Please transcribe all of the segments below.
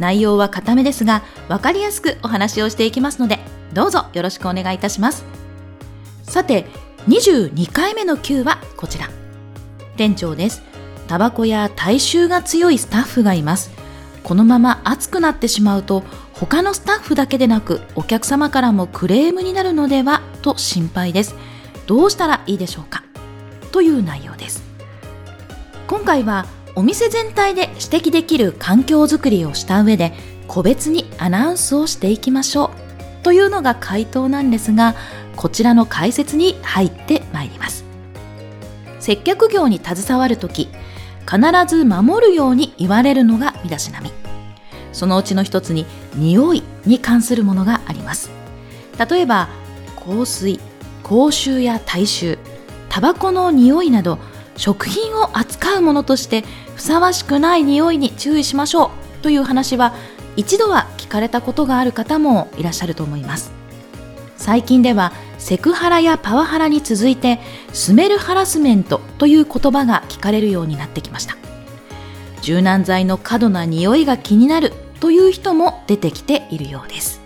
内容は固めですが分かりやすくお話をしていきますのでどうぞよろしくお願いいたします。さて22回目の Q はこちら。店長です。タバコや体臭が強いスタッフがいます。このまま暑くなってしまうと他のスタッフだけでなくお客様からもクレームになるのではと心配です。どうしたらいいでしょうか？という内容です。今回はお店全体で指摘できる環境づくりをした上で個別にアナウンスをしていきましょう。というのが回答なんですがこちらの解説に入ってまいります。接客業に携わるとき必ず守るように言われるのが身だしなみ。そのうちの一つに匂いに関するものがあります。例えば香水口臭や体臭タバコの匂いなど食品を扱うものとしてふさわしくない匂いに注意しましょうという話は一度は聞かれたことがある方もいらっしゃると思います。最近ではセクハラやパワハラに続いてスメルハラスメントという言葉が聞かれるようになってきました。柔軟剤の過度な匂いが気になるという人も出てきているようです。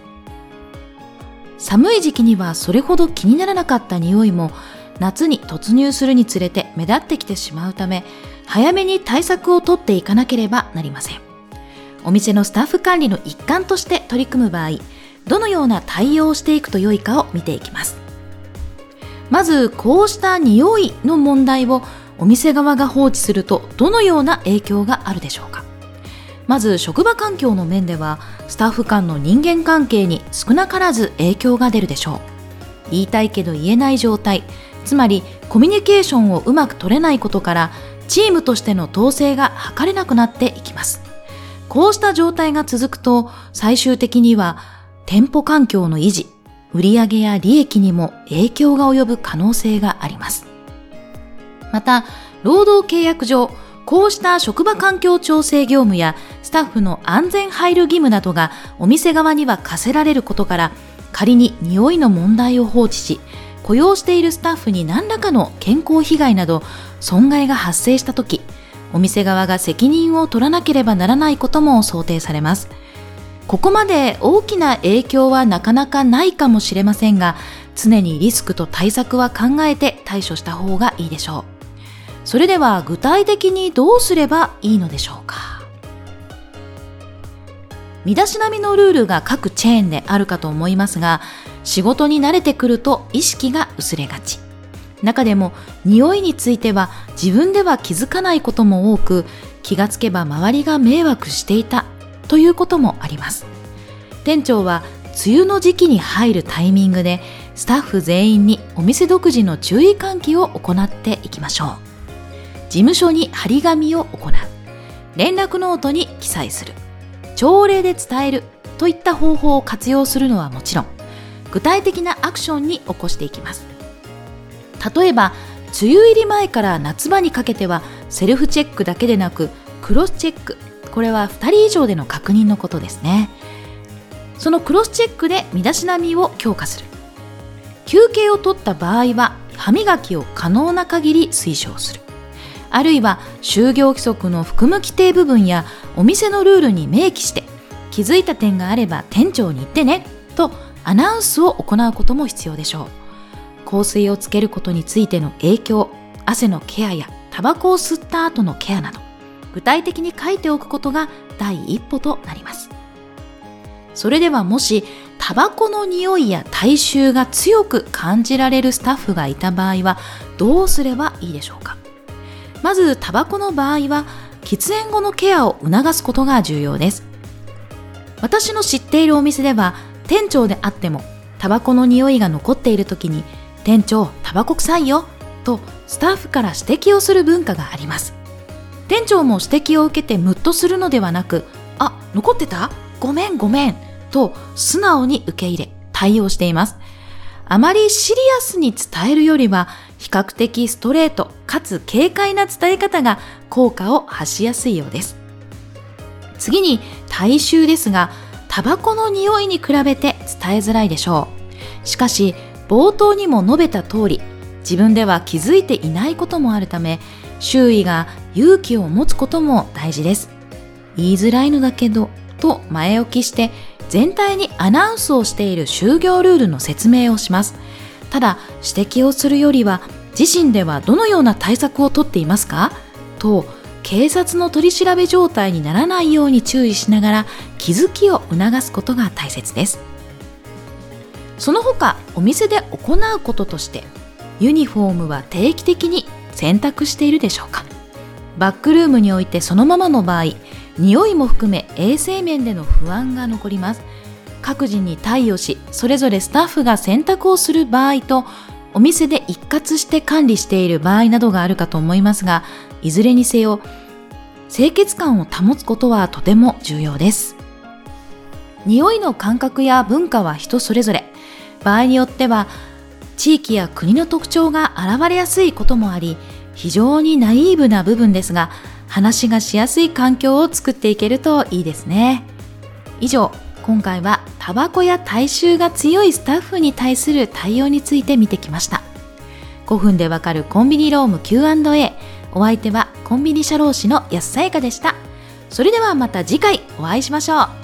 寒い時期にはそれほど気にならなかった匂いも夏に突入するにつれて目立ってきてしまうため早めに対策をとっていかなければなりません。お店のスタッフ管理の一環として取り組む場合どのような対応をしていくと良いかを見ていきます。まずこうした匂いの問題をお店側が放置するとどのような影響があるでしょうか。まず職場環境の面ではスタッフ間の人間関係に少なからず影響が出るでしょう。言いたいけど言えない状態つまりコミュニケーションをうまく取れないことからチームとしての統制が図れなくなっていきます。こうした状態が続くと最終的には店舗環境の維持売上や利益にも影響が及ぶ可能性があります。また労働契約上こうした職場環境調整業務やスタッフの安全配慮義務などがお店側には課せられることから仮に匂いの問題を放置し雇用しているスタッフに何らかの健康被害など損害が発生した時お店側が責任を取らなければならないことも想定されます。ここまで大きな影響はなかなかないかもしれませんが常にリスクと対策は考えて対処した方がいいでしょう。それでは具体的にどうすればいいのでしょうか。身だしなみのルールが各チェーンであるかと思いますが仕事に慣れてくると意識が薄れがち。中でも匂いについては自分では気づかないことも多く気がつけば周りが迷惑していたということもあります。店長は梅雨の時期に入るタイミングでスタッフ全員にお店独自の注意喚起を行っていきましょう。事務所に張り紙を行う。連絡ノートに記載する。朝礼で伝えるといった方法を活用するのはもちろん具体的なアクションに起こしていきます。例えば梅雨入り前から夏場にかけてはセルフチェックだけでなくクロスチェックこれは2人以上での確認のことですね。そのクロスチェックで身だしなみを強化する。休憩を取った場合は歯磨きを可能な限り推奨する。あるいは就業規則の含む規定部分やお店のルールに明記して気づいた点があれば店長に言ってねとアナウンスを行うことも必要でしょう。香水をつけることについての影響汗のケアやタバコを吸った後のケアなど具体的に書いておくことが第一歩となります。それではもしタバコの匂いや体臭が強く感じられるスタッフがいた場合はどうすればいいでしょうか？まずタバコの場合は喫煙後のケアを促すことが重要です。私の知っているお店では店長であってもタバコの匂いが残っている時に店長タバコ臭いよとスタッフから指摘をする文化があります店長も指摘を受けてムッとするのではなくあ残ってた？ごめんごめんと素直に受け入れ、対応しています。あまりシリアスに伝えるよりは、比較的ストレートかつ軽快な伝え方が効果を発しやすいようです。次に体臭ですが、タバコの匂いに比べて伝えづらいでしょう。しかし、冒頭にも述べた通り、自分では気づいていないこともあるため、周囲が勇気を持つことも大事です。言いづらいのだけど、と前置きして全体にアナウンスをしている就業ルールの説明をします。ただ、指摘をするよりは、自身ではどのような対策をとっていますか？と、警察の取り調べ状態にならないように注意しながら気づきを促すことが大切です。その他、お店で行うこととして、ユニフォームは定期的に洗濯しているでしょうかバックルームにおいてそのままの場合、匂いも含め衛生面での不安が残ります各自に対応しそれぞれスタッフが選択をする場合とお店で一括して管理している場合などがあるかと思いますがいずれにせよ清潔感を保つことはとても重要です匂いの感覚や文化は人それぞれ場合によっては地域や国の特徴が現れやすいこともあり非常にナイーブな部分ですが話がしやすい環境を作っていけるといいですね。以上、今回はタバコや体臭が強いスタッフに対する対応について見てきました。5分でわかるコンビニローム Q&A。お相手はコンビニ社労士の安さやかでした。それではまた次回お会いしましょう。